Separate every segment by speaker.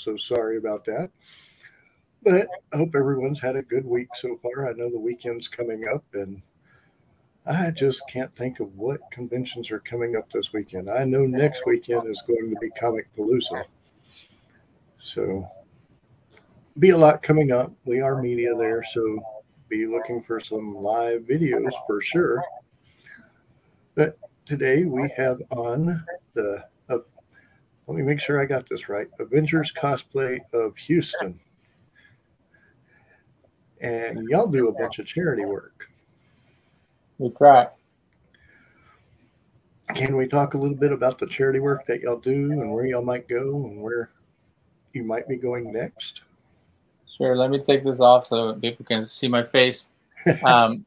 Speaker 1: so sorry about that. But I hope everyone's had a good week so far. I know the weekend's coming up, and I just can't think of what conventions are coming up this weekend. I know next weekend is going to be Comicpalooza. So, be a lot coming up. We are media there, so be looking for some live videos for sure. But today we have on the, let me make sure I got this right Avengers cosplay of Houston. And y'all do a bunch of charity work.
Speaker 2: We try.
Speaker 1: Can we talk a little bit about the charity work that y'all do and where y'all might go and where you might be going next?
Speaker 2: Sure. Let me take this off so people can see my face. Um,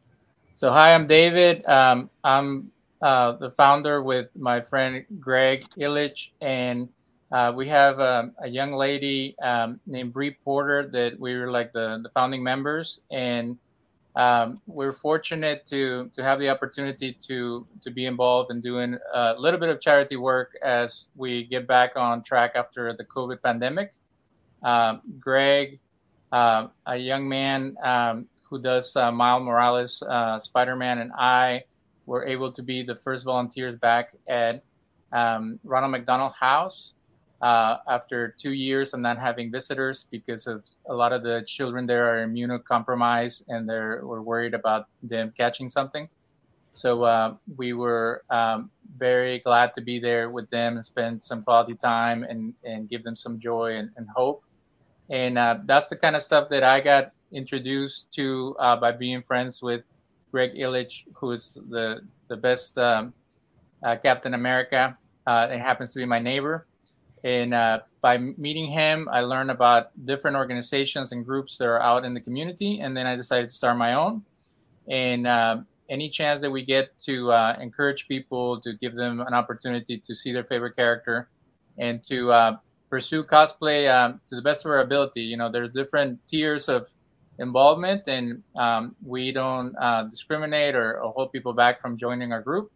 Speaker 2: so, hi, I'm David. Um, I'm uh, the founder with my friend Greg Illich, and uh, we have um, a young lady um, named Bree Porter that we were like the, the founding members, and um, we're fortunate to to have the opportunity to to be involved in doing a little bit of charity work as we get back on track after the COVID pandemic. Um, Greg, uh, a young man um, who does uh, Miles Morales, uh, Spider Man, and I were able to be the first volunteers back at um, Ronald McDonald House uh, after two years of not having visitors because of a lot of the children there are immunocompromised and they're we're worried about them catching something. So uh, we were um, very glad to be there with them and spend some quality time and, and give them some joy and, and hope. And uh, that's the kind of stuff that I got introduced to uh, by being friends with Greg Illich, who is the the best um, uh, Captain America. Uh, and happens to be my neighbor. And uh, by meeting him, I learned about different organizations and groups that are out in the community. And then I decided to start my own. And uh, any chance that we get to uh, encourage people to give them an opportunity to see their favorite character and to uh, pursue cosplay um, to the best of our ability. You know, there's different tiers of involvement, and um, we don't uh, discriminate or, or, hold people back from joining our group.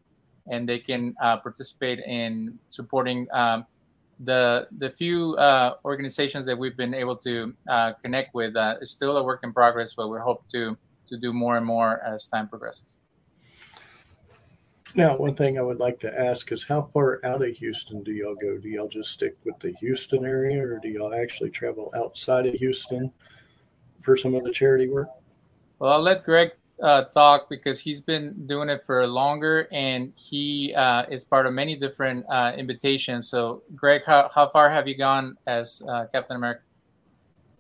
Speaker 2: And they can uh, participate in supporting um, the the few uh, organizations that we've been able to uh, connect with uh, is still a work in progress, but we hope to to do more and more as time progresses.
Speaker 1: Now, one thing I would like to ask is how far out of Houston do y'all go? Do y'all just stick with the Houston area, or do y'all actually travel outside of Houston for some of the charity work?
Speaker 2: Well, I'll let Greg uh, talk because he's been doing it for longer and he uh, is part of many different uh, invitations. So, Greg, how, how far have you gone as uh, Captain America?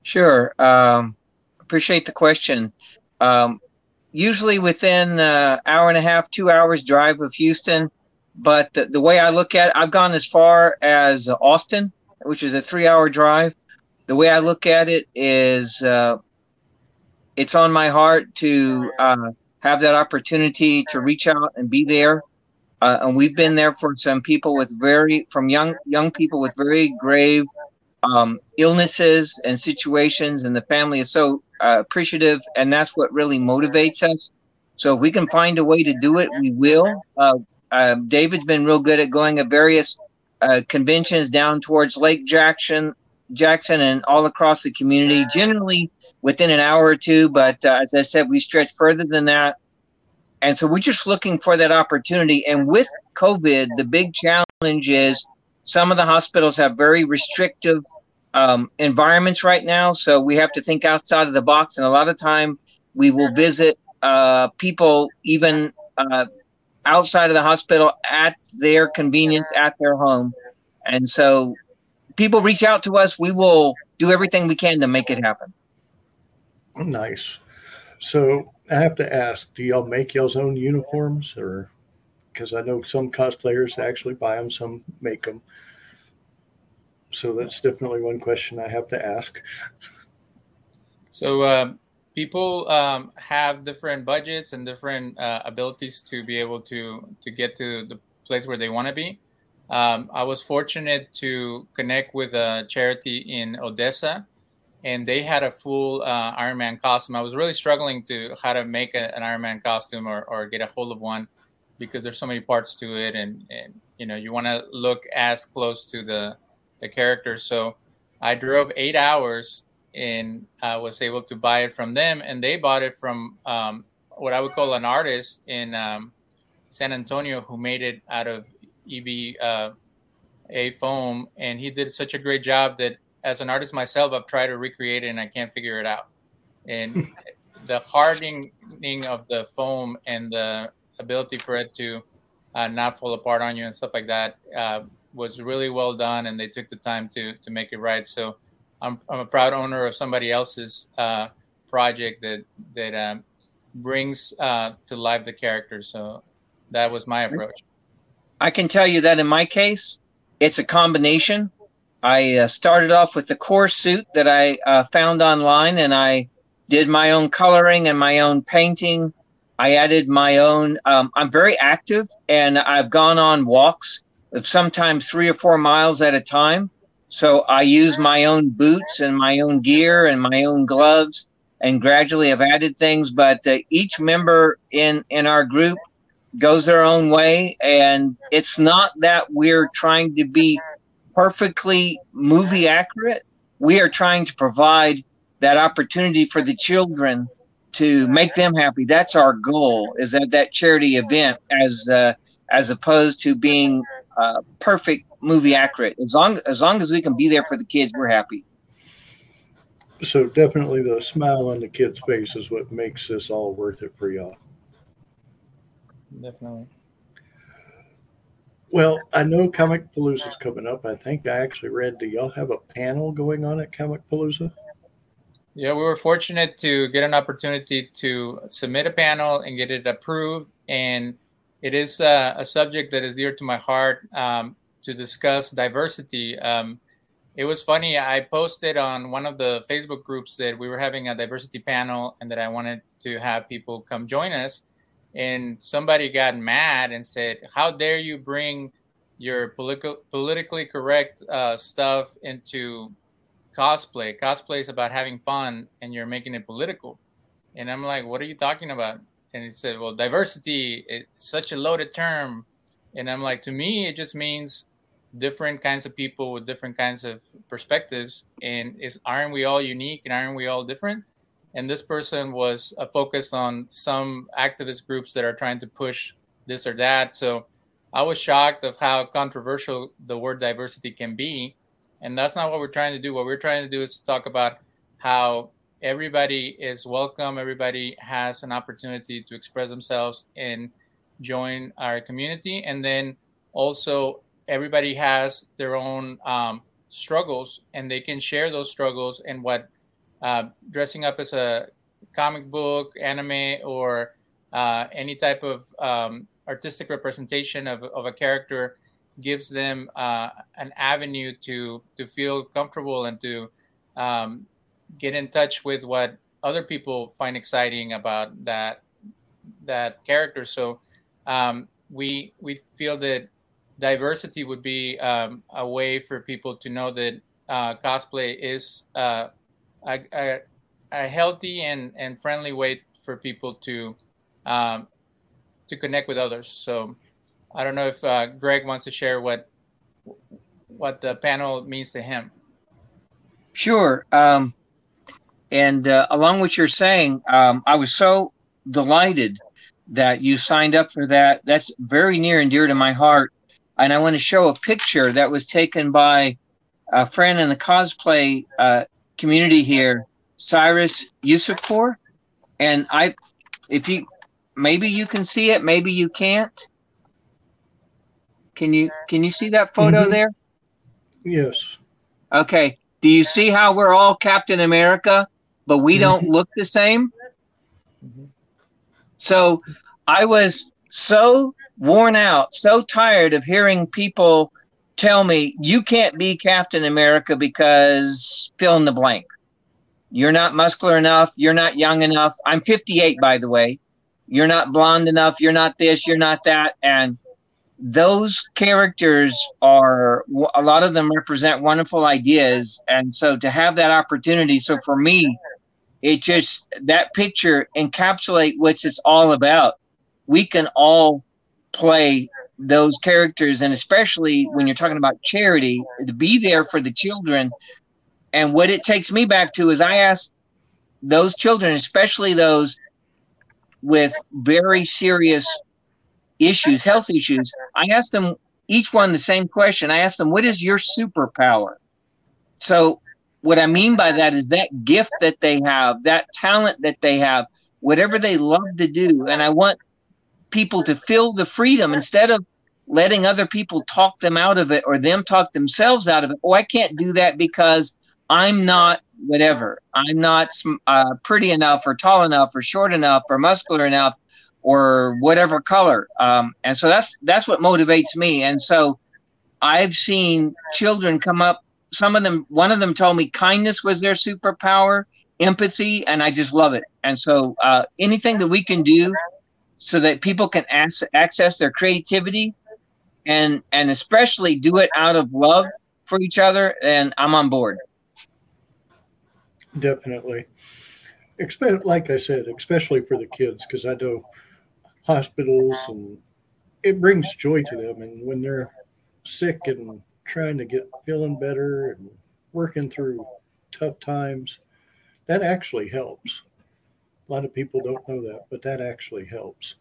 Speaker 3: Sure. Um, appreciate the question. Um, usually within an uh, hour and a half, two hours drive of Houston. But the, the way I look at it, I've gone as far as Austin, which is a three hour drive. The way I look at it is uh, it's on my heart to uh, have that opportunity to reach out and be there. Uh, and we've been there for some people with very from young young people with very grave um, illnesses and situations, and the family is so uh, appreciative, and that's what really motivates us. So if we can find a way to do it, we will. Uh, uh, David's been real good at going at various uh, conventions down towards Lake Jackson, Jackson, and all across the community. Generally, within an hour or two. But uh, as I said, we stretch further than that. And so we're just looking for that opportunity. And with COVID, the big challenge is some of the hospitals have very restrictive um, environments right now. So we have to think outside of the box. And a lot of time we will visit uh, people even uh, outside of the hospital at their convenience, at their home. And so people reach out to us. We will do everything we can to make it happen.
Speaker 1: Nice. So I have to ask, do y'all make y'all's own uniforms or because I know some cosplayers actually buy them, some make them. So that's definitely one question I have to ask.
Speaker 2: So uh, people um, have different budgets and different uh, abilities to be able to to get to the place where they want to be. Um, I was fortunate to connect with a charity in Odessa and they had a full uh, Iron Man costume. I was really struggling to how to make a, an Iron Man costume or, or get a hold of one. because there's so many parts to it, and and you know you want to look as close to the the characters. So I drove eight hours and I was able to buy it from them, and they bought it from um, what I would call an artist in um, San Antonio who made it out of EB uh, a foam, and he did such a great job that as an artist myself, I've tried to recreate it and I can't figure it out. And the hardening of the foam and the ability for it to uh, not fall apart on you and stuff like that uh, was really well done, and they took the time to to make it right. So I'm I'm a proud owner of somebody else's uh, project that that um, brings uh, to life the characters. So that was my approach.
Speaker 3: I can tell you that in my case, it's a combination. I uh, started off with the core suit that I uh, found online, and I did my own coloring and my own painting. I added my own. Um, I'm very active, and I've gone on walks of sometimes three or four miles at a time. So I use my own boots and my own gear and my own gloves, and gradually I've added things. But uh, each member in in our group goes their own way, and it's not that we're trying to be perfectly movie accurate. We are trying to provide that opportunity for the children to make them happy. That's our goal. Is that that charity event as uh, as opposed to being uh, perfect movie accurate. As long as long as we can be there for the kids, we're happy.
Speaker 1: So definitely, the smile on the kid's face is what makes this all worth it for y'all.
Speaker 2: Definitely.
Speaker 1: Well, I know Comicpalooza is coming up. I think I actually read. Do y'all have a panel going on at Comicpalooza?
Speaker 2: Yeah, we were fortunate to get an opportunity to submit a panel and get it approved. And it is uh, a subject that is dear to my heart um, to discuss diversity. Um, it was funny. I posted on one of the Facebook groups that we were having a diversity panel and that I wanted to have people come join us and somebody got mad and said, "How dare you bring your political politically correct uh, stuff into cosplay? Cosplay is about having fun, and you're making it political." And I'm like, "What are you talking about?" And he said, "Well, diversity is such a loaded term." And I'm like, "To me, it just means." different kinds of people with different kinds of perspectives and is aren't we all unique and aren't we all different and this person was uh, focused on some activist groups that are trying to push this or that. So I was shocked of how controversial the word diversity can be, and that's not what we're trying to do. What we're trying to do is talk about how everybody is welcome, everybody has an opportunity to express themselves and join our community, and then also everybody has their own um, struggles, and they can share those struggles and what uh, dressing up as a comic book, anime, or uh, any type of um, artistic representation of, of a character gives them uh, an avenue to to feel comfortable and to um, get in touch with what other people find exciting about that that character. So um, we we feel that diversity would be um, a way for people to know that uh, cosplay is uh, a, a, a healthy and, and friendly way for people to um, to connect with others. So I don't know if uh, Greg wants to share what what the panel means to him.
Speaker 3: Sure. Um, and uh, along with you're saying, um, I was so delighted that you signed up for that. That's very near and dear to my heart. And I want to show a picture that was taken by a friend in the cosplay uh, community here, Cyrus Yusupour. And I, if you, maybe you can see it, maybe you can't. Can you can you see that photo mm-hmm. there?
Speaker 1: Yes.
Speaker 3: Okay. Do you see how we're all Captain America, but we don't mm-hmm. look the same? Mm-hmm. So I was so worn out, so tired of hearing people tell me you can't be Captain America because fill in the blank. You're not muscular enough. You're not young enough. I'm 58, by the way. You're not blonde enough. You're not this. You're not that. And those characters are a lot of them represent wonderful ideas. And so to have that opportunity, so for me, it just that picture encapsulate what it's all about. We can all play those characters, and especially when you're talking about charity, to be there for the children. And what it takes me back to is I ask those children, especially those with very serious issues, health issues, I ask them each one the same question. I ask them, What is your superpower? So, what I mean by that is that gift that they have, that talent that they have, whatever they love to do. And I want people to feel the freedom instead of letting other people talk them out of it or them talk themselves out of it. Oh, I can't do that because I'm not whatever. I'm not uh, pretty enough or tall enough or short enough or muscular enough or whatever color. Um, and so that's that's what motivates me. And so I've seen children come up. Some of them, one of them told me kindness was their superpower, empathy, and I just love it. And so uh, anything that we can do so that people can ac- access their creativity and and especially do it out of love for each other, and I'm on board.
Speaker 1: Definitely. Expect, like I said, especially for the kids, because I know hospitals and it brings joy to them. And when they're sick and trying to get feeling better and working through tough times, that actually helps. A lot of people don't know that, but that actually helps.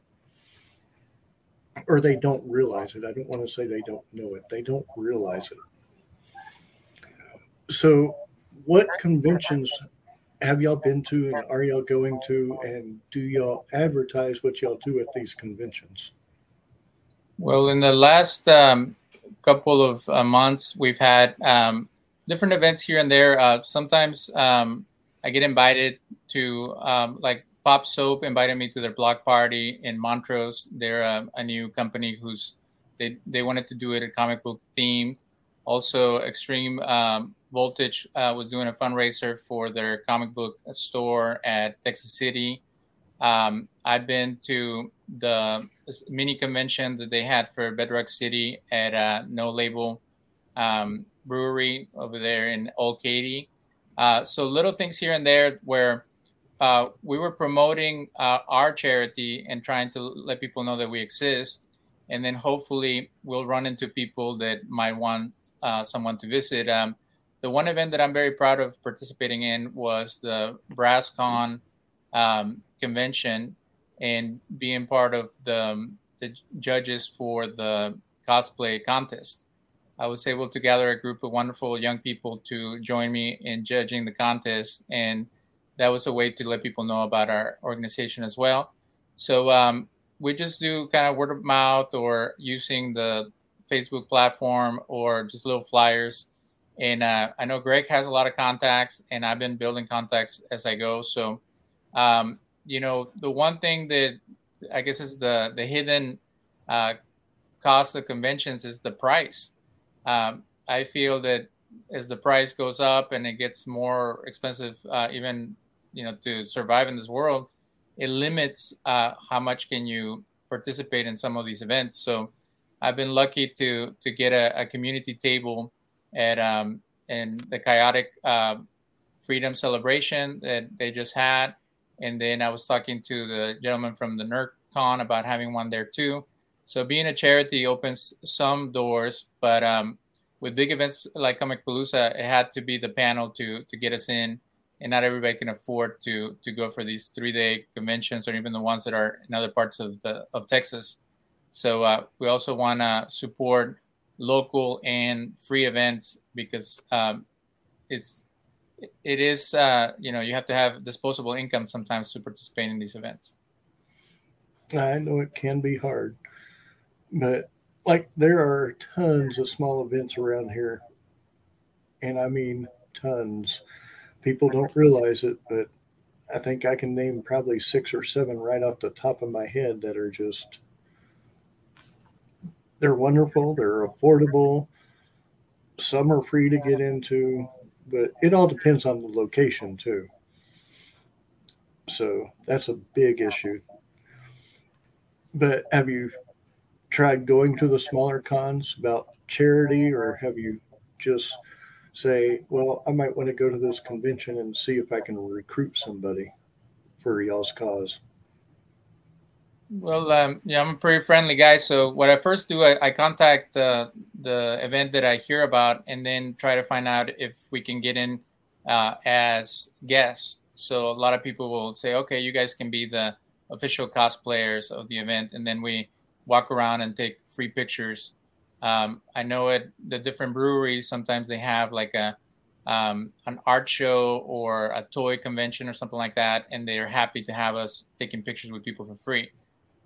Speaker 1: Or they don't realize it. I don't want to say they don't know it, they don't realize it. So, what conventions have y'all been to and are y'all going to and do y'all advertise what y'all do at these conventions
Speaker 2: well in the last um, couple of uh, months we've had um, different events here and there uh, sometimes um, i get invited to um, like pop soap invited me to their block party in montrose they're a, a new company who's they, they wanted to do it a comic book theme also extreme um, Voltage uh, was doing a fundraiser for their comic book store at Texas City. Um, I've been to the mini convention that they had for Bedrock City at uh, No Label um, Brewery over there in Old Katy. Uh, so little things here and there where uh, we were promoting uh, our charity and trying to let people know that we exist. And then hopefully we'll run into people that might want uh, someone to visit. Um, the one event that I'm very proud of participating in was the BrassCon um, convention and being part of the, um, the judges for the cosplay contest. I was able to gather a group of wonderful young people to join me in judging the contest, and that was a way to let people know about our organization as well. So um, we just do kind of word of mouth or using the Facebook platform or just little flyers and uh, I know Greg has a lot of contacts, and I've been building contacts as I go. So, um, you know, the one thing that I guess is the the hidden uh, cost of conventions is the price. Um, I feel that as the price goes up and it gets more expensive, uh, even you know, to survive in this world, it limits uh, how much can you participate in some of these events. So, I've been lucky to to get a, a community table at um, in the chaotic uh, freedom celebration that they just had and then i was talking to the gentleman from the nerdcon about having one there too so being a charity opens some doors but um, with big events like Comicpalooza, it had to be the panel to to get us in and not everybody can afford to to go for these three day conventions or even the ones that are in other parts of the of texas so uh, we also want to support local and free events because um, it's it is uh, you know you have to have disposable income sometimes to participate in these events.
Speaker 1: I know it can be hard, but like there are tons of small events around here, and I mean tons. People don't realize it, but I think I can name probably six or seven right off the top of my head that are just they're wonderful, they're affordable. Some are free to get into, but it all depends on the location too. So that's a big issue. But have you tried going to the smaller cons about charity, or have you just say, well, I might want to go to this convention and see if I can recruit somebody for y'all's cause?
Speaker 2: Well, um, yeah, I'm a pretty friendly guy. So what I first do, I, I contact the the event that I hear about, and then try to find out if we can get in uh, as guests. So a lot of people will say, "Okay, you guys can be the official cosplayers of the event," and then we walk around and take free pictures. Um, I know at the different breweries sometimes they have like a um, an art show or a toy convention or something like that, and they're happy to have us taking pictures with people for free.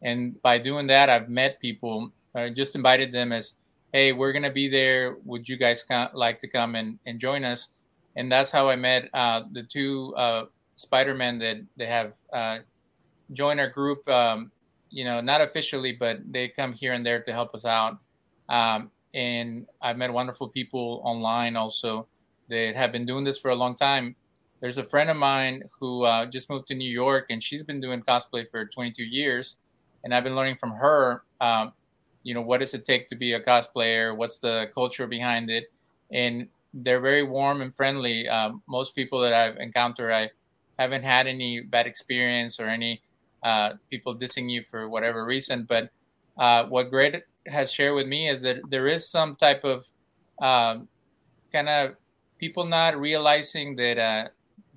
Speaker 2: And by doing that, I've met people. I just invited them as, "Hey, we're gonna be there. Would you guys like to come and, and join us?" And that's how I met uh, the two uh, Spider-Men that they have uh, joined our group. Um, you know, not officially, but they come here and there to help us out. Um, and I've met wonderful people online also that have been doing this for a long time. There's a friend of mine who uh, just moved to New York, and she's been doing cosplay for 22 years. And I've been learning from her, um, you know, what does it take to be a cosplayer? What's the culture behind it? And they're very warm and friendly. Um, most people that I've encountered, I haven't had any bad experience or any uh, people dissing you for whatever reason. But uh, what Greg has shared with me is that there is some type of um, kind of people not realizing that uh,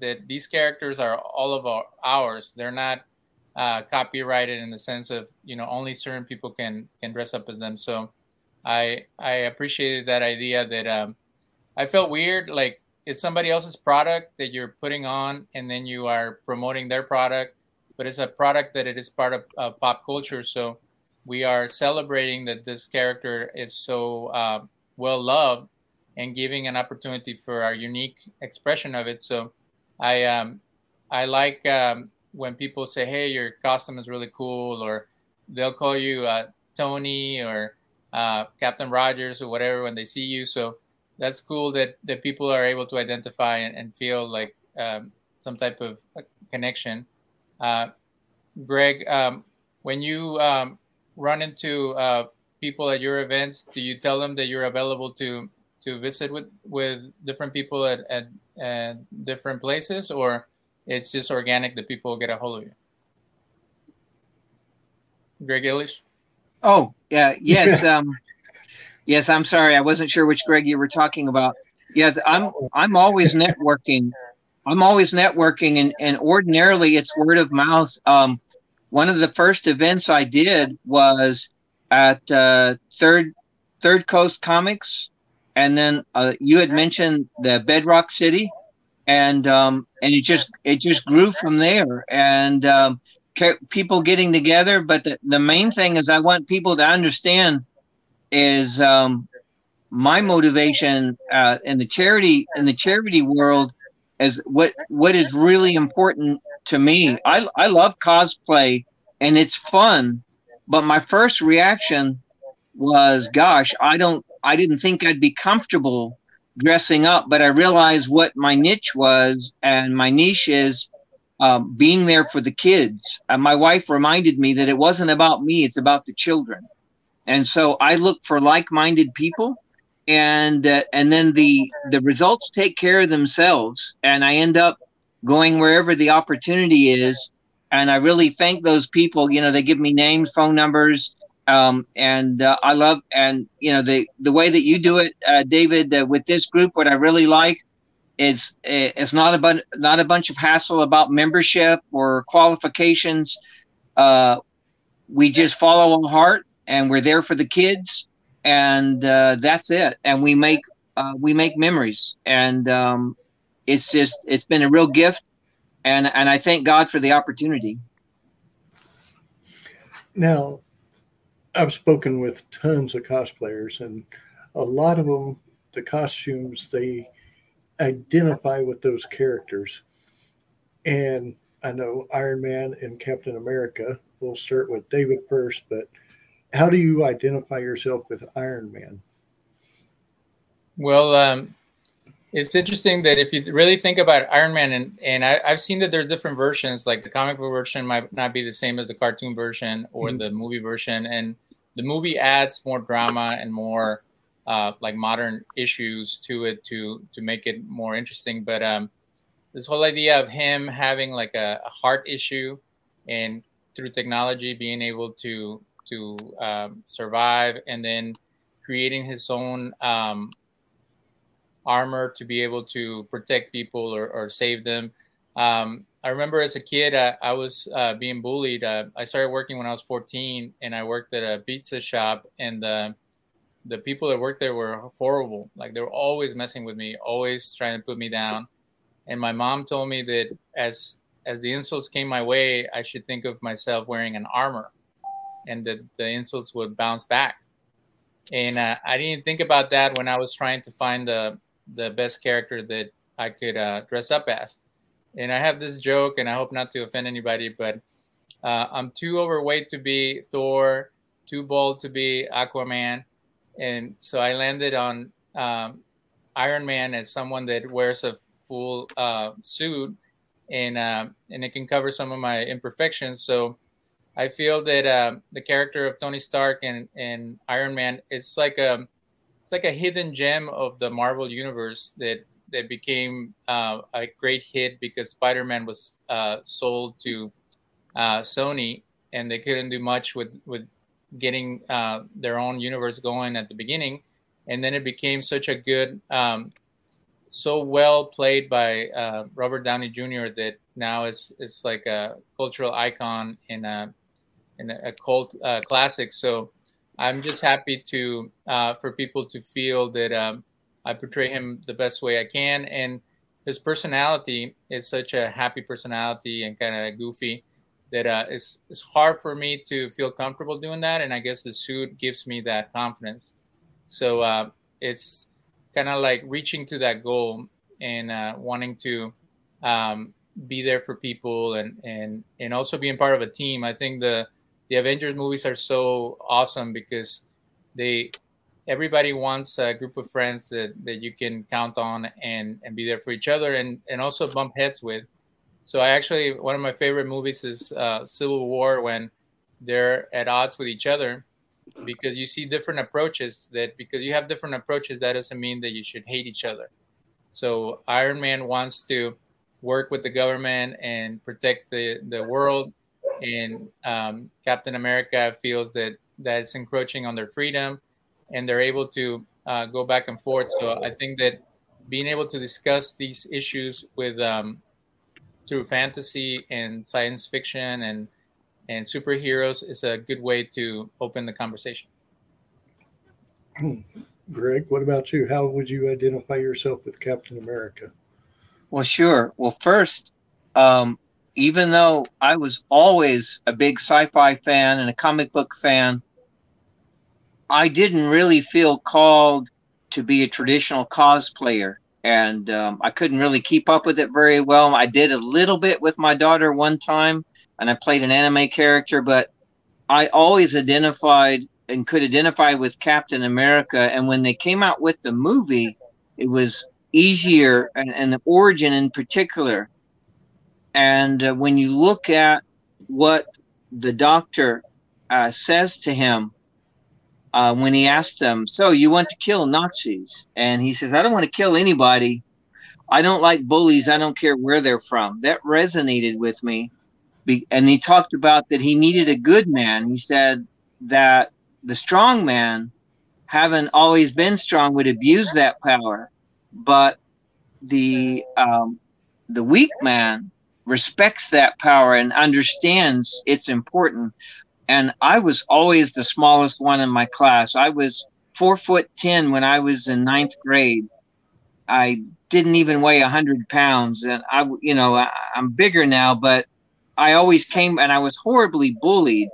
Speaker 2: that these characters are all of our, ours. They're not uh, copyrighted in the sense of you know only certain people can can dress up as them. So I I appreciated that idea that um, I felt weird like it's somebody else's product that you're putting on and then you are promoting their product but it's a product that it is part of uh, pop culture. So we are celebrating that this character is so uh, well loved and giving an opportunity for our unique expression of it. So I um, I like um, when people say, "Hey, your costume is really cool," or they'll call you uh, Tony or uh, Captain Rogers or whatever when they see you. So that's cool that that people are able to identify and, and feel like um, some type of connection. Uh, Greg, um, when you um, run into uh, people at your events, do you tell them that you're available to to visit with with different people at, at, at different places, or it's just organic that people get a hold of you? Greg Illish.
Speaker 3: Oh yeah, yes, um, yes. I'm sorry, I wasn't sure which Greg you were talking about. Yeah, I'm I'm always networking I'm always networking, and, and ordinarily it's word of mouth. Um, one of the first events I did was at uh, Third Third Coast Comics, and then uh, you had mentioned the Bedrock City, and um, and it just it just grew from there, and um, people getting together. But the, the main thing is I want people to understand is um, my motivation uh, in the charity in the charity world as what what is really important to me. I I love cosplay and it's fun, but my first reaction was, gosh, I don't I didn't think I'd be comfortable dressing up, but I realized what my niche was, and my niche is um, being there for the kids. And my wife reminded me that it wasn't about me; it's about the children. And so I look for like-minded people and uh, and then the the results take care of themselves and i end up going wherever the opportunity is and i really thank those people you know they give me names phone numbers um, and uh, i love and you know the the way that you do it uh, david uh, with this group what i really like is uh, it's not a bu- not a bunch of hassle about membership or qualifications. Uh, we just follow our heart and we're there for the kids and uh, that's it. And we make uh, we make memories, and um, it's just it's been a real gift, and and I thank God for the opportunity.
Speaker 1: Now, I've spoken with tons of cosplayers, and a lot of them, the costumes they identify with those characters, and I know Iron Man and Captain America. We'll start with David first, but how do you identify yourself with Iron Man?
Speaker 2: Well, um, it's interesting that if you really think about Iron Man, and, and I, have seen that there's different versions, like the comic book version might not be the same as the cartoon version or mm-hmm. the movie version. And the movie adds more drama and more uh, like modern issues to it to to make it more interesting. But um, this whole idea of him having like a, a heart issue and through technology being able to to um, survive, and then creating his own um, armor to be able to protect people or, or save them. Um, I remember as a kid, uh, I was uh, being bullied. Uh, I started working when I was 14, and I worked at a pizza shop, and the the people that worked there were horrible. Like they were always messing with me, always trying to put me down. And my mom told me that as as the insults came my way, I should think of myself wearing an armor, and that the insults would bounce back. And uh, I didn't think about that when I was trying to find the the best character that I could uh, dress up as and I have this joke, and I hope not to offend anybody, but uh, I'm too overweight to be Thor, too bold to be Aquaman, and so I landed on um, Iron Man as someone that wears a full uh, suit, and uh, and it can cover some of my imperfections. So I feel that uh, the character of Tony Stark and and Iron Man it's like a it's like a hidden gem of the Marvel universe that that became uh, a great hit because Spider-Man was uh, sold to uh, Sony, and they couldn't do much with with getting uh, their own universe going at the beginning, and then it became such a good, um, so well played by uh, Robert Downey Jr. that now it's it's like a cultural icon in a in a cult uh, classic. So. I'm just happy to for people to feel that um, I portray him the best way I can. And his personality is such a happy personality and kind of goofy that uh, it's, it's hard for me to feel comfortable doing that. And I guess the suit gives me that confidence. So uh, it's kind of like reaching to that goal and uh, wanting to um, be there for people and, and, and also being part of a team. I think the, the Avengers movies are so awesome because they everybody wants a group of friends that, that you can count on and, and be there for each other and, and also bump heads with. So I actually one of my favorite movies is uh, Civil War when they're at odds with each other because you see different approaches that because you have different approaches that doesn't mean that you should hate each other. So Iron Man wants to work with the government and protect the, the world and um, Captain America feels that that it's encroaching on their freedom and they're able to uh, go back and forth. So I think that being able to discuss these issues with um, through fantasy and science fiction and and superheroes is a good way to open the conversation.
Speaker 1: Greg, what about you? How would you identify yourself with Captain America?
Speaker 3: Well, sure. Well, first, um, even though I was always a big sci-fi fan and a comic book fan, I didn't really feel called to be a traditional cosplayer, and um, I couldn't really keep up with it very well. I did a little bit with my daughter one time, and I played an anime character, but I always identified and could identify with Captain America. And when they came out with the movie, it was easier, and, and the origin in particular. And uh, when you look at what the doctor uh, says to him uh, when he asked them, "So you want to kill Nazis?" and he says, "I don't want to kill anybody. I don't like bullies. I don't care where they're from." That resonated with me, Be- and he talked about that he needed a good man. He said that the strong man, having always been strong, would abuse that power, but the um, the weak man respects that power and understands it's important and I was always the smallest one in my class. I was four foot ten when I was in ninth grade. I didn't even weigh a hundred pounds, and I, you know, I, I'm bigger now, but I always came, and I was horribly bullied.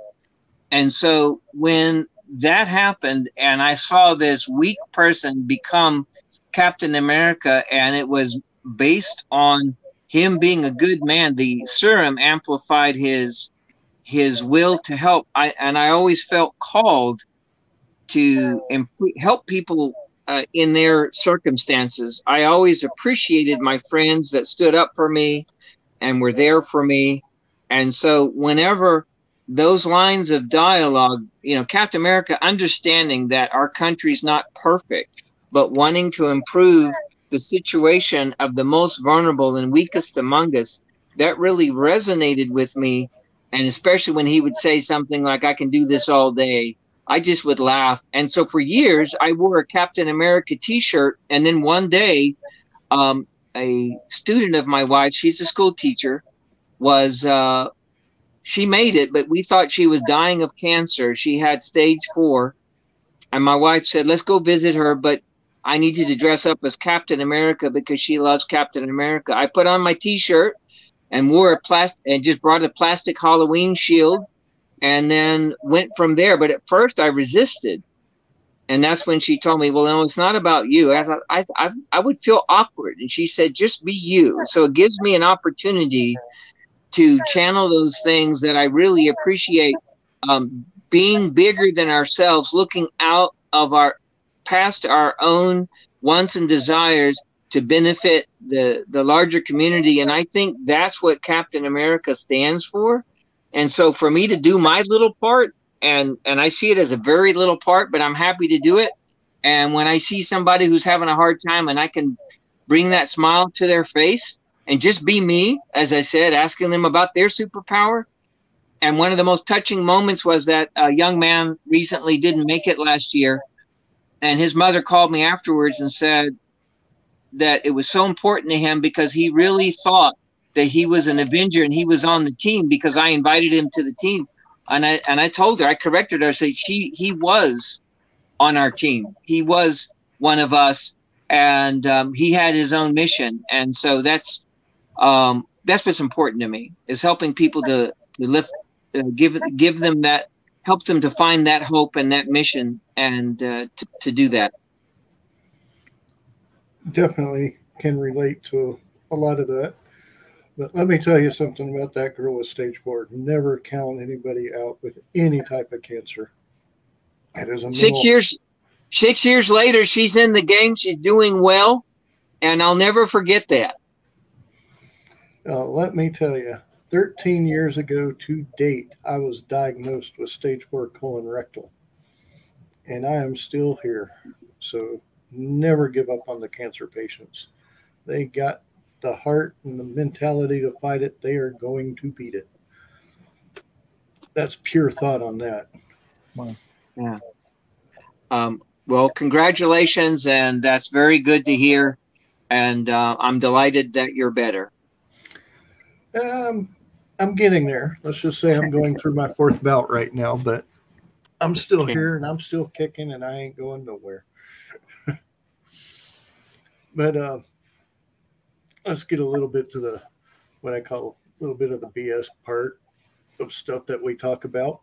Speaker 3: And so when that happened, and I saw this weak person become Captain America, and it was based on him being a good man, the serum amplified his his will to help. I and I always felt called to improve, help people uh, in their circumstances. I always appreciated my friends that stood up for me and were there for me. And so whenever those lines of dialogue, you know, Captain America understanding that our country's not perfect, but wanting to improve the situation of the most vulnerable and weakest among us, that really resonated with me And especially when he would say something like, I can do this all day, I just would laugh. And so for years, I wore a Captain America t shirt. And then one day, um, a student of my wife, she's a school teacher, was, uh, she made it, but we thought she was dying of cancer. She had stage four. And my wife said, Let's go visit her, but I need you to dress up as Captain America because she loves Captain America. I put on my t shirt and wore a plastic and just brought a plastic Halloween shield and then went from there. But at first I resisted. And that's when she told me, well, no, it's not about you. I, thought, I, I, I would feel awkward. And she said, just be you. So it gives me an opportunity to channel those things that I really appreciate. Um, being bigger than ourselves, looking out of our past our own wants and desires to benefit the the larger community. And i think that's what captain america stands for. And so for me to do my little part and and i see it as a very little part but i'm happy to do it. And when i see somebody who's having a hard time and i can bring that smile to their face and just be me as i said asking them about their superpower. And one of the most touching moments was that a young man recently didn't make it last year and his mother called me afterwards and said that it was so important to him because he really thought that he was an Avenger and he was on the team because I invited him to the team. And I and I told her, I corrected her, I said she he was on our team. He was one of us, and um, he had his own mission. And so that's um, that's what's important to me is helping people to to lift, uh, give give them that help them to find that hope and that mission and uh, to, to do that
Speaker 1: definitely can relate to a lot of that. But let me tell you something about that girl with stage four. Never count anybody out with any type of cancer.
Speaker 3: It is a six years. Six years later, she's in the game. She's doing well, and I'll never forget that.
Speaker 1: Uh, let me tell you, 13 years ago to date, I was diagnosed with stage four colon rectal, and I am still here. So never give up on the cancer patients. They got the heart and the mentality to fight it. They are going to beat it. That's pure thought on that.
Speaker 3: Wow. Yeah. Um, well, congratulations, and that's very good to hear. And uh, I'm delighted that you're better.
Speaker 1: Um, I'm getting there. Let's just say I'm going through my fourth bout right now, but I'm still here and I'm still kicking, and I ain't going nowhere. But uh, let's get a little bit to the what I call a little bit of the BS part of stuff that we talk about.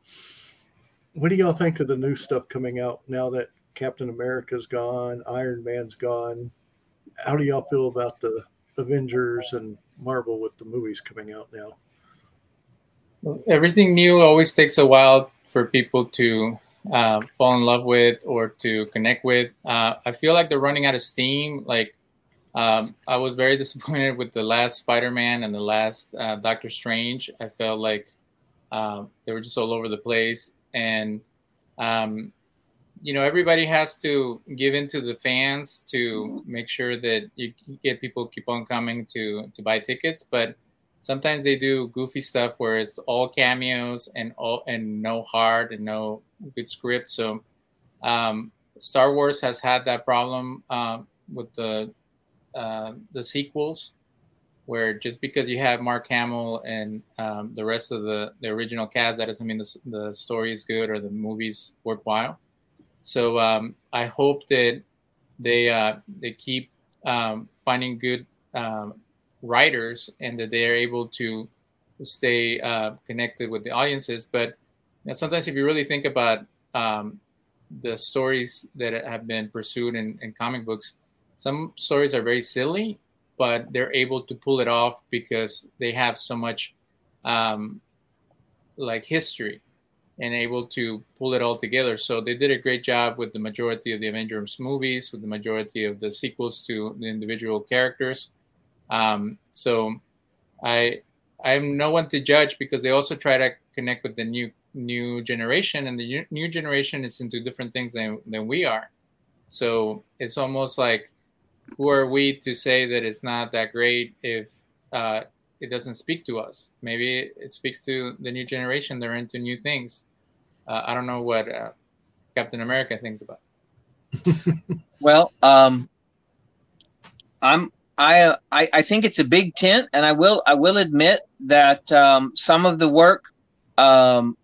Speaker 1: What do y'all think of the new stuff coming out now that Captain America's gone, Iron Man's gone? How do y'all feel about the Avengers and Marvel with the movies coming out now?
Speaker 2: Everything new always takes a while for people to uh, fall in love with or to connect with. Uh, I feel like they're running out of steam. Like um, I was very disappointed with the last Spider-Man and the last uh, Doctor Strange. I felt like um, they were just all over the place, and um, you know everybody has to give in to the fans to make sure that you get people keep on coming to to buy tickets. But sometimes they do goofy stuff where it's all cameos and all and no heart and no good script. So um, Star Wars has had that problem uh, with the uh, the sequels, where just because you have Mark Hamill and um, the rest of the, the original cast, that doesn't mean the, the story is good or the movie's worthwhile. So um, I hope that they uh, they keep um, finding good writers and that they are able to stay uh, connected with the audiences. But you know, sometimes, if you really think about um, the stories that have been pursued in, in comic books, some stories are very silly, but they're able to pull it off because they have so much um, like history and able to pull it all together. So they did a great job with the majority of the Avengers movies, with the majority of the sequels to the individual characters. Um, so I I'm no one to judge because they also try to connect with the new new generation, and the new generation is into different things than than we are. So it's almost like who are we to say that it's not that great if uh, it doesn't speak to us. Maybe it speaks to the new generation. They're into new things. Uh, I don't know what uh, Captain America thinks about.
Speaker 3: well, um, I'm I, I I think it's a big tent, and I will I will admit that um, some of the work um,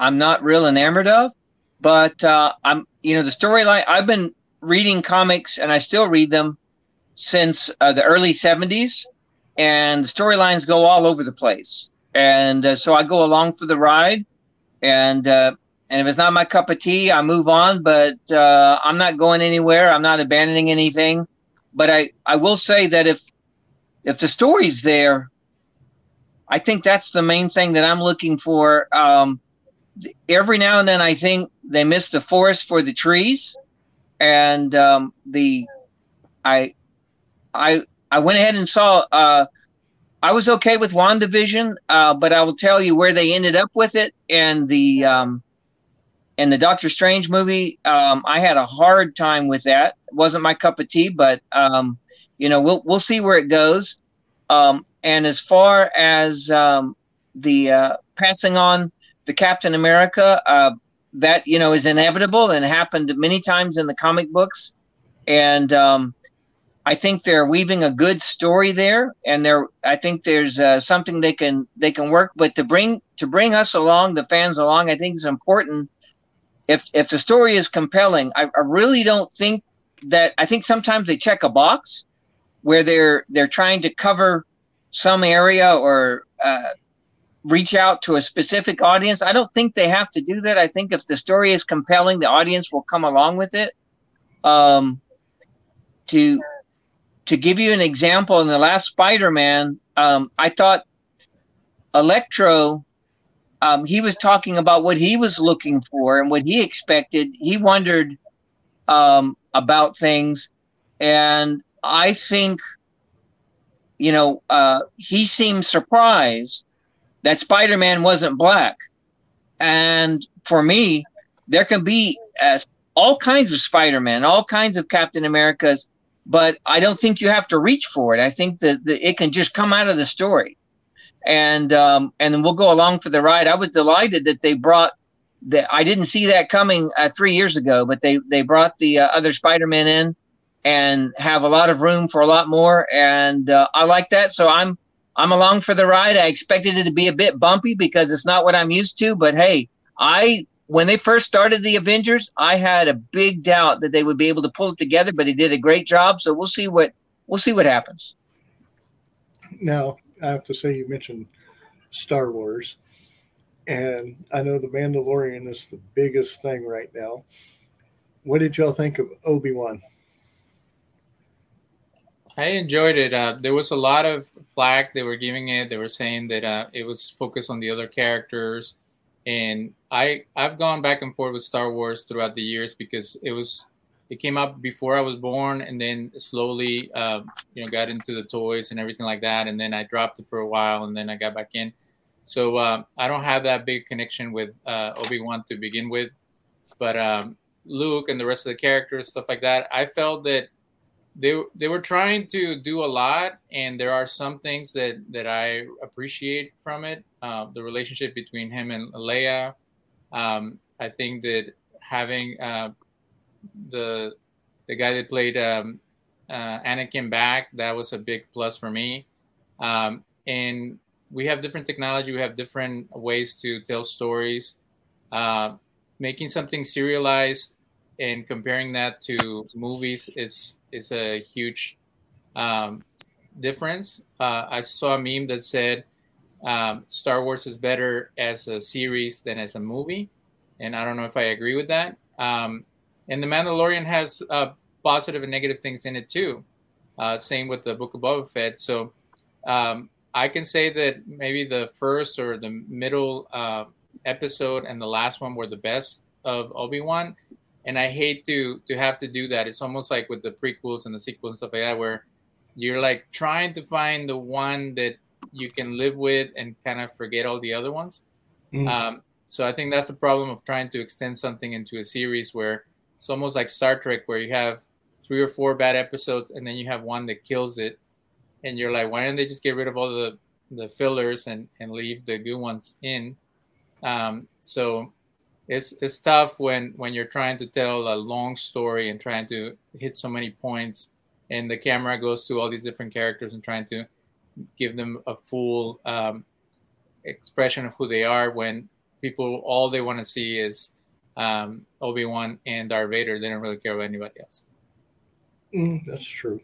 Speaker 3: I'm not real enamored of, but uh, I'm you know the storyline. I've been reading comics, and I still read them since uh, the early '70s, and the storylines go all over the place, and uh, so I go along for the ride, and uh, and if it's not my cup of tea, I move on. But uh, I'm not going anywhere. I'm not abandoning anything. But I I will say that if if the story's there, I think that's the main thing that I'm looking for. Um, every now and then, I think they miss the forest for the trees, and um, the I I I went ahead and saw. Uh, I was okay with WandaVision, uh, but I will tell you where they ended up with it, and the um, and the Doctor Strange movie, um, I had a hard time with that. It wasn't my cup of tea, but um, you know, we'll we'll see where it goes. Um, and as far as um, the uh, passing on the Captain America, uh, that you know is inevitable and happened many times in the comic books. And um, I think they're weaving a good story there, and there I think there's uh, something they can they can work. But to bring to bring us along, the fans along, I think is important if if the story is compelling, I, I really don't think that I think sometimes they check a box where they're they're trying to cover some area or uh, reach out to a specific audience. I don't think they have to do that. I think if the story is compelling, the audience will come along with it. Um, to to give you an example, in the last Spider-Man, um, I thought Electro um, he was talking about what he was looking for and what he expected. He wondered um, about things, and I think, you know, uh, he seemed surprised that Spider-Man wasn't black. And for me, there can be uh, all kinds of Spider-Man, all kinds of Captain Americas, but I don't think you have to reach for it. I think that, that it can just come out of the story and um, and we'll go along for the ride. I was delighted that they brought that. I didn't see that coming uh, three years ago, but they they brought the uh, other Spider-Man in and have a lot of room for a lot more, and uh, I like that. So I'm I'm along for the ride. I expected it to be a bit bumpy because it's not what I'm used to, but hey, I when they first started the Avengers, I had a big doubt that they would be able to pull it together, but they did a great job. So we'll see what we'll see what happens.
Speaker 1: Now, I have to say, you mentioned Star Wars, and I know The Mandalorian is the biggest thing right now. What did y'all think of Obi Wan?
Speaker 2: I enjoyed it. Uh, there was a lot of flack they were giving it. They were saying that uh, it was focused on the other characters, and I I've gone back and forth with Star Wars throughout the years because it was it came up before I was born, and then slowly, uh, you know, got into the toys and everything like that. And then I dropped it for a while, and then I got back in. So uh, I don't have that big connection with uh, Obi Wan to begin with, but um, Luke and the rest of the characters, stuff like that. I felt that they they were trying to do a lot, and there are some things that that I appreciate from it. Uh, the relationship between him and Leia. Um, I think that having uh, the the guy that played um, uh, Anakin back. That was a big plus for me. Um, and we have different technology. We have different ways to tell stories. Uh, making something serialized and comparing that to movies is is a huge um, difference. Uh, I saw a meme that said um, Star Wars is better as a series than as a movie, and I don't know if I agree with that. Um, and the Mandalorian has uh, positive and negative things in it too. Uh, same with the Book of Boba Fett. So um, I can say that maybe the first or the middle uh, episode and the last one were the best of Obi Wan. And I hate to to have to do that. It's almost like with the prequels and the sequels and stuff like that, where you're like trying to find the one that you can live with and kind of forget all the other ones. Mm. Um, so I think that's the problem of trying to extend something into a series where it's almost like Star Trek, where you have three or four bad episodes, and then you have one that kills it, and you're like, why didn't they just get rid of all the the fillers and and leave the good ones in. Um, so it's it's tough when when you're trying to tell a long story and trying to hit so many points, and the camera goes to all these different characters and trying to give them a full um, expression of who they are when people all they want to see is um, Obi Wan and Darth Vader. They don't really care about anybody else.
Speaker 1: Mm, that's true.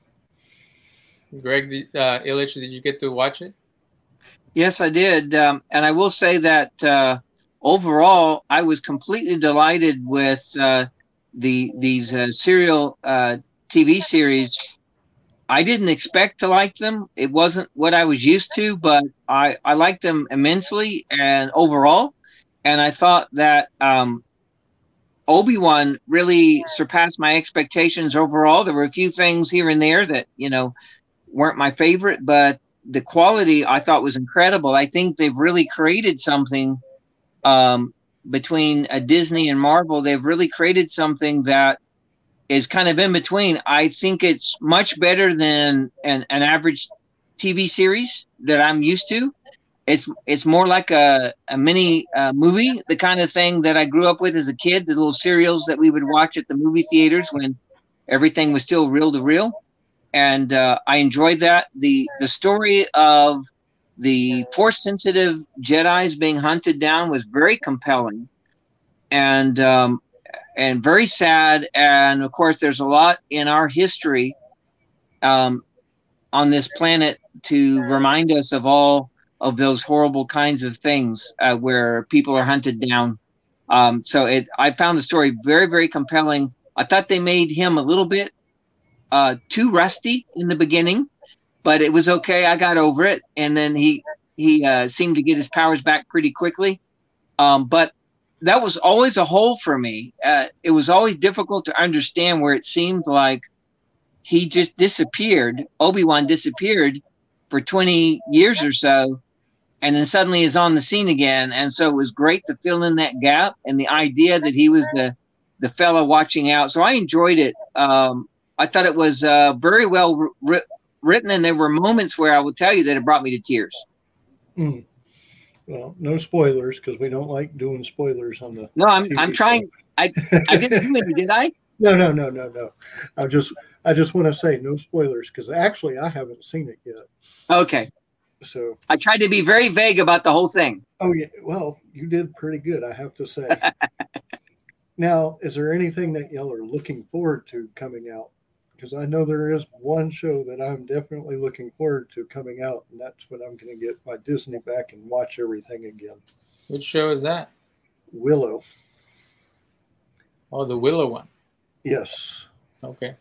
Speaker 2: Greg uh, Illich, did you get to watch it?
Speaker 3: Yes, I did, um, and I will say that uh, overall, I was completely delighted with uh, the these uh, serial uh, TV series. I didn't expect to like them. It wasn't what I was used to, but I I liked them immensely and overall. And I thought that um, Obi Wan really surpassed my expectations overall. There were a few things here and there that you know weren't my favorite, but the quality I thought was incredible. I think they've really created something um, between a Disney and Marvel. They've really created something that is kind of in between. I think it's much better than an, an average TV series that I'm used to. It's it's more like a, a mini uh, movie, the kind of thing that I grew up with as a kid, the little serials that we would watch at the movie theaters when everything was still reel to reel. And uh, I enjoyed that. The the story of the force sensitive Jedi's being hunted down was very compelling and um, and very sad. And of course, there's a lot in our history um, on this planet to remind us of all of those horrible kinds of things uh, where people are hunted down. Um, so it, I found the story very, very compelling. I thought they made him a little bit uh, too rusty in the beginning, but it was okay. I got over it, and then he he uh, seemed to get his powers back pretty quickly. Um, but that was always a hole for me. Uh, it was always difficult to understand where it seemed like he just disappeared. Obi Wan disappeared for 20 years or so, and then suddenly is on the scene again. And so it was great to fill in that gap and the idea that he was the the fellow watching out. So I enjoyed it. Um, I thought it was uh, very well ri- written, and there were moments where I will tell you that it brought me to tears.
Speaker 1: Mm. Well, no spoilers because we don't like doing spoilers on the.
Speaker 3: No, I'm TV I'm trying. I I didn't do any, did I?
Speaker 1: No, no, no, no, no. I just I just want to say no spoilers because actually I haven't seen it yet.
Speaker 3: Okay.
Speaker 1: So
Speaker 3: I tried to be very vague about the whole thing.
Speaker 1: Oh yeah, well, you did pretty good, I have to say. now, is there anything that y'all are looking forward to coming out? Because I know there is one show that I'm definitely looking forward to coming out, and that's when I'm going to get my Disney back and watch everything again.
Speaker 2: Which show is that?
Speaker 1: Willow.
Speaker 2: Oh, the Willow one.
Speaker 1: Yes.
Speaker 2: Okay.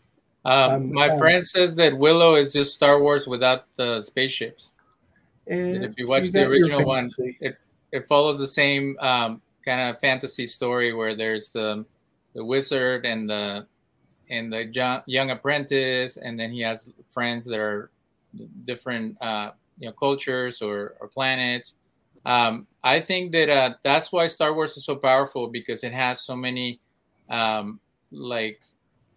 Speaker 2: Um, my friend says that Willow is just Star Wars without the spaceships. And, if you watch the original one, it, it follows the same um, kind of fantasy story where there's the the wizard and the and the young apprentice, and then he has friends that are different uh, you know cultures or, or planets. Um, I think that uh, that's why Star Wars is so powerful because it has so many um, like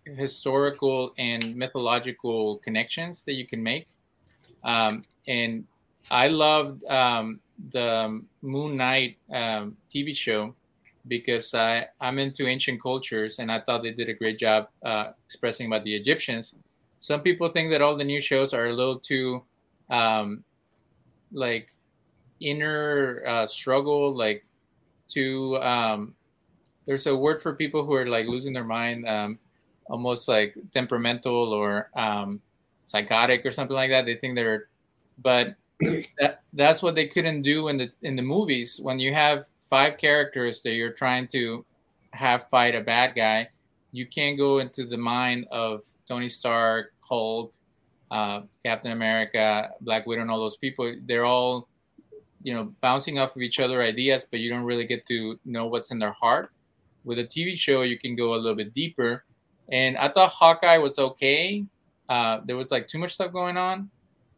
Speaker 2: historical and mythological connections that you can make. Um, and I loved um, the Moon Knight um, TV show because I, I'm into ancient cultures and I thought they did a great job uh, expressing about the Egyptians. Some people think that all the new shows are a little too um, like inner uh, struggle, like too. Um, there's a word for people who are like losing their mind, um, almost like temperamental or um, psychotic or something like that. They think they're, but that that's what they couldn't do in the in the movies. When you have five characters that you're trying to have fight a bad guy you can't go into the mind of tony stark hulk uh, captain america black widow and all those people. They're all you know bouncing off of each other ideas but you don't really get to know what's in their heart. With a tv show you can go a little bit deeper. And i thought hawkeye was okay. Uh, there was like too much stuff going on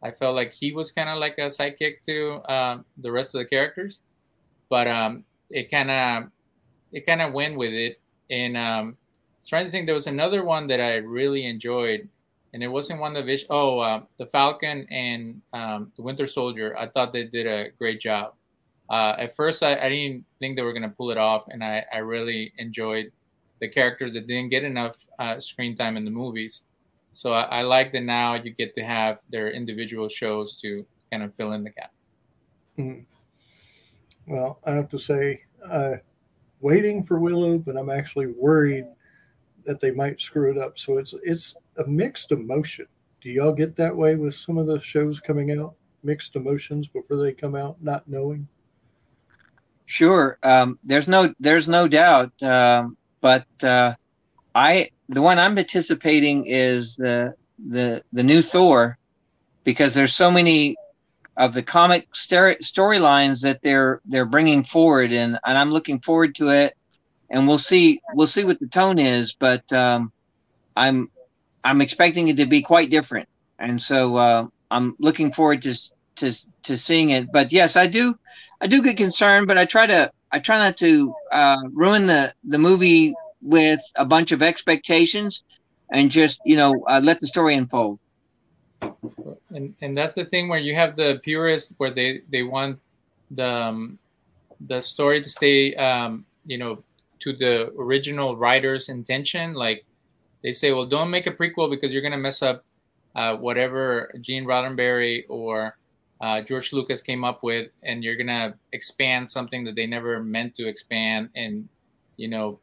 Speaker 2: I felt like he was kind of like a sidekick to uh, the rest of the characters, but um, it kind of it kind of went with it. And um, I was trying to think, there was another one that I really enjoyed, and it wasn't one of the oh uh, the Falcon and um, the Winter Soldier. I thought they did a great job. Uh, at first, I, I, didn't think they were to pull it off, and I, I, really enjoyed the characters that didn't get enough uh, screen time in the movies. So I, I, like that now you get to have their individual shows to kind of fill in the gap.
Speaker 1: Mm-hmm. Well, I have to say, uh, waiting for Willow, but I'm actually worried that they might screw it up. So it's it's a mixed emotion. Do y'all get that way with some of the shows coming out? Mixed emotions before they come out, not knowing.
Speaker 3: Sure, um, there's no there's no doubt, um, but uh, I the one I'm anticipating is the the the new Thor because there's so many of the comic storylines that they're they're bringing forward, and and I'm looking forward to it. And we'll see we'll see what the tone is, but um, I'm I'm expecting it to be quite different, and so uh, I'm looking forward to to to seeing it. But yes, I do I do get concerned, but I try to I try not to uh, ruin the the movie with a bunch of expectations, and just you know uh, let the story unfold.
Speaker 2: And and that's the thing where you have the purists where they they want the um, the story to stay um, you know to the original writer's intention. Like they say well don't make a prequel because you're going to mess up uh, whatever gene roddenberry or uh, george lucas came up with and you're going to expand something that they never meant to expand and you know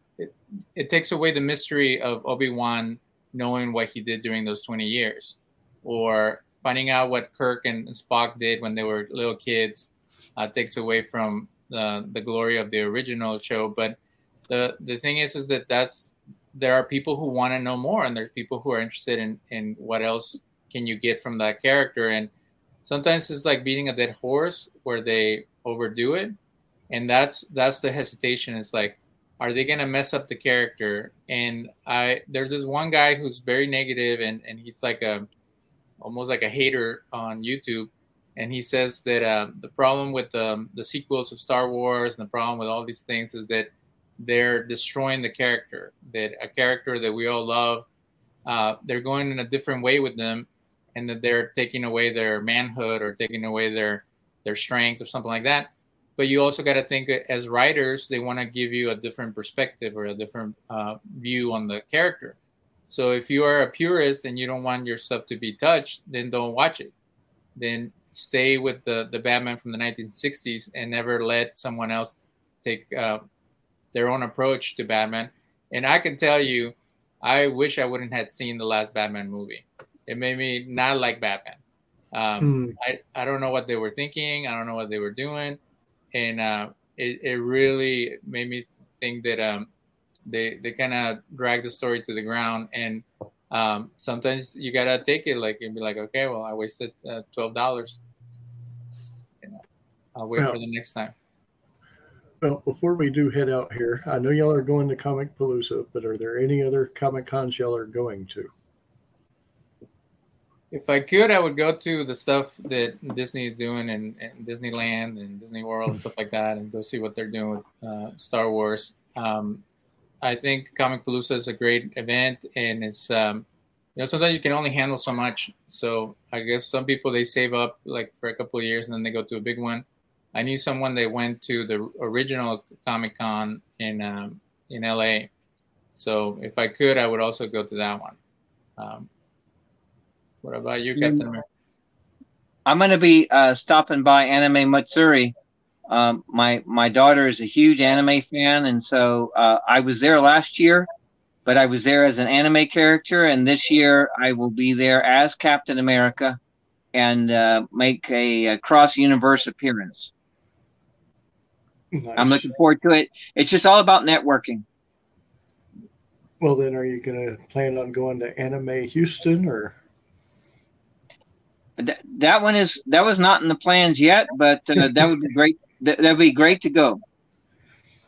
Speaker 2: it, takes away the mystery of obi-wan knowing what he did during those 20 years or finding out what Kirk and Spock did when they were little kids uh, takes away from the, the glory of the original show. But the the thing is, is that that's there are people who want to know more, and there's people who are interested in in what else can you get from that character. And sometimes it's like beating a dead horse where they overdo it, and that's that's the hesitation. It's like, are they gonna mess up the character? And I there's this one guy who's very negative, and and he's like a almost like a hater on YouTube, and he says that um, the problem with um, the sequels of Star Wars and the problem with all these things is that they're destroying the character. That a character that we all love, uh, they're going in a different way with them, and that they're taking away their manhood or taking away their their strengths or something like that. But you also got to think as writers, they want to give you a different perspective or a different uh, view on the character. So if you are a purist and you don't want your stuff to be touched, then don't watch it. Then stay with the the Batman from the 1960s and never let someone else take uh, their own approach to Batman. And I can tell you, I wish I wouldn't have seen the last Batman movie. It made me not like Batman. Um, mm. I, I don't know what they were thinking. I don't know what they were doing. And uh, it, it really made me think that um, they they kind of drag the story to the ground and um, sometimes you gotta take it like and be like okay well i wasted uh, $12 you know, i'll wait well, for the next time.
Speaker 1: Well before we do head out here i know y'all are going to Comicpalooza but are there any other comic cons y'all are going to
Speaker 2: if I could, I would go to the stuff that Disney is doing in, in Disneyland and Disney World and stuff like that, and go see what they're doing with uh, Star Wars. Um, I think Comicpalooza is a great event, and it's um, you know sometimes you can only handle so much. So I guess some people they save up like for a couple of years and then they go to a big one. I knew someone that went to the original Comic Con in um, in LA. So if I could, I would also go to that one. Um, what about you, Captain America?
Speaker 3: I'm going to be uh, stopping by Anime Matsuri um, my my daughter is a huge anime fan, and so uh, I was there last year, but I was there as an anime character, and this year I will be there as Captain America, and uh, make a, a cross universe appearance. Nice. I'm looking forward to it. It's just all about networking.
Speaker 1: Well, then, are you going to plan on going to Anime Houston or?
Speaker 3: That, that one is that was not in the plans yet, but uh, that would be great. That would be great to go.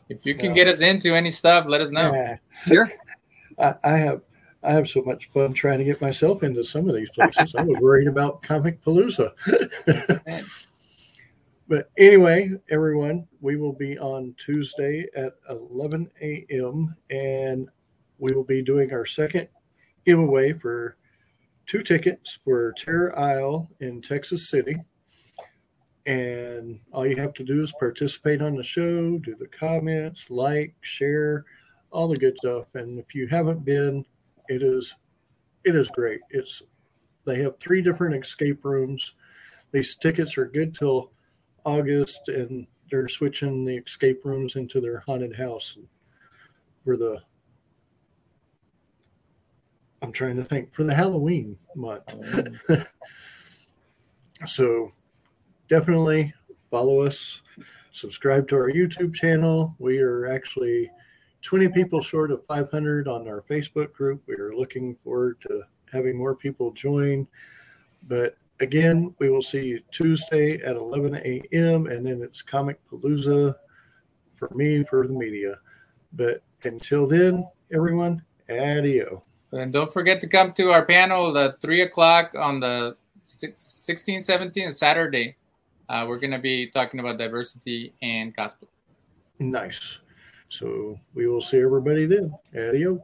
Speaker 2: If you can get us into any stuff, let us know. Yeah.
Speaker 3: Sure.
Speaker 1: I, I, have I have so much fun trying to get myself into some of these places. I was worried about Comicpalooza. but anyway, everyone, we will be on Tuesday at 11 a.m. and we will be doing our second giveaway for two tickets for Terror Isle in Texas City. And all you have to do is participate on the show, do the comments, like, share, all the good stuff. And if you haven't been, it is it is great. It's they have three different escape rooms. These tickets are good till August, and they're switching the escape rooms into their haunted house for the. I'm trying to think for the Halloween month. so definitely follow us, subscribe to our YouTube channel. We are actually 20 people short of 500 on our Facebook group. We are looking forward to having more people join. But again, we will see you Tuesday at 11 a.m. and then it's Comic Palooza for me for the media. But until then, everyone, adio.
Speaker 2: And don't forget to come to our panel at 3 o'clock on the 16, 17 Saturday. Uh, we're going to be talking about diversity and cosplay.
Speaker 1: Nice. So we will see everybody then. Adio.